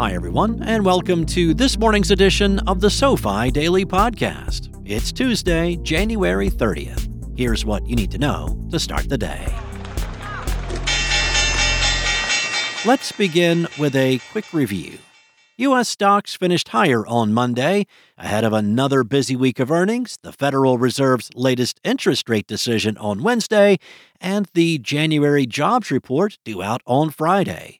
Hi, everyone, and welcome to this morning's edition of the SoFi Daily Podcast. It's Tuesday, January 30th. Here's what you need to know to start the day. Let's begin with a quick review. U.S. stocks finished higher on Monday, ahead of another busy week of earnings, the Federal Reserve's latest interest rate decision on Wednesday, and the January jobs report due out on Friday.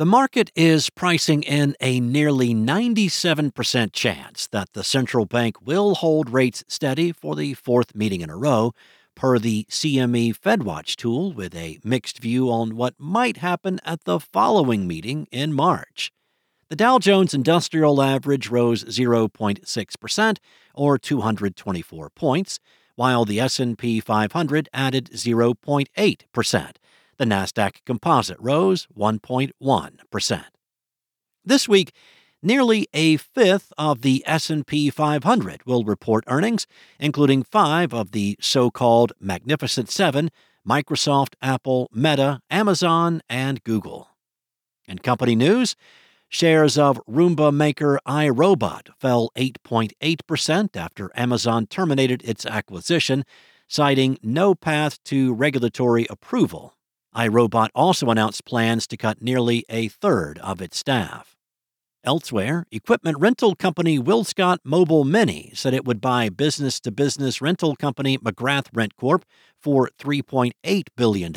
The market is pricing in a nearly 97% chance that the central bank will hold rates steady for the fourth meeting in a row, per the CME FedWatch tool, with a mixed view on what might happen at the following meeting in March. The Dow Jones Industrial Average rose 0.6% or 224 points, while the S&P 500 added 0.8%. The Nasdaq Composite rose 1.1%. This week, nearly a fifth of the S&P 500 will report earnings, including 5 of the so-called Magnificent 7: Microsoft, Apple, Meta, Amazon, and Google. In company news, Shares of Roomba maker iRobot fell 8.8% after Amazon terminated its acquisition, citing no path to regulatory approval. iRobot also announced plans to cut nearly a third of its staff. Elsewhere, equipment rental company WillScot Mobile Mini said it would buy business to business rental company McGrath Rent Corp for $3.8 billion,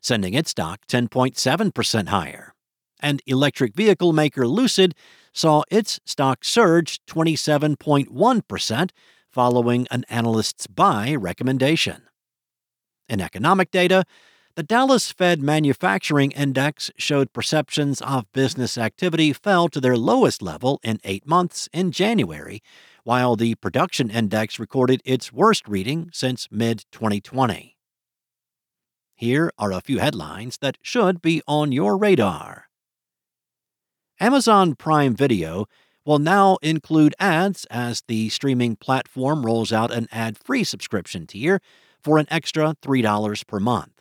sending its stock 10.7% higher and electric vehicle maker Lucid saw its stock surge 27.1% following an analyst's buy recommendation. In economic data, the Dallas Fed Manufacturing Index showed perceptions of business activity fell to their lowest level in eight months in January, while the Production Index recorded its worst reading since mid 2020. Here are a few headlines that should be on your radar. Amazon Prime Video will now include ads as the streaming platform rolls out an ad free subscription tier for an extra $3 per month.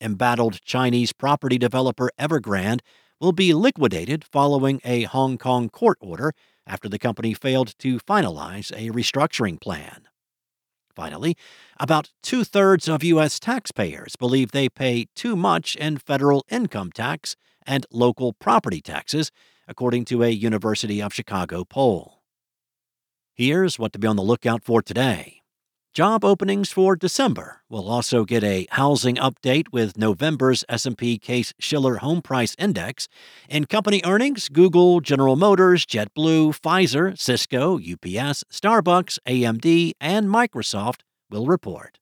Embattled Chinese property developer Evergrande will be liquidated following a Hong Kong court order after the company failed to finalize a restructuring plan. Finally, about two thirds of U.S. taxpayers believe they pay too much in federal income tax and local property taxes, according to a University of Chicago poll. Here's what to be on the lookout for today. Job openings for December. We'll also get a housing update with November's S&P Case-Shiller Home Price Index. and company earnings, Google, General Motors, JetBlue, Pfizer, Cisco, UPS, Starbucks, AMD, and Microsoft will report.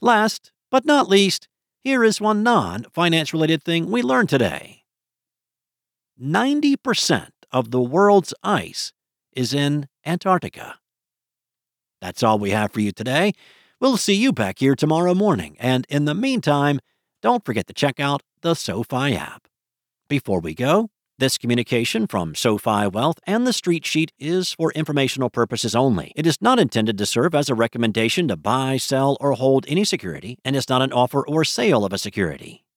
Last but not least, here is one non-finance related thing we learned today. 90% of the world's ice is in Antarctica. That's all we have for you today. We'll see you back here tomorrow morning, and in the meantime, don't forget to check out the SoFi app. Before we go, this communication from SoFi Wealth and the Street Sheet is for informational purposes only. It is not intended to serve as a recommendation to buy, sell, or hold any security, and is not an offer or sale of a security.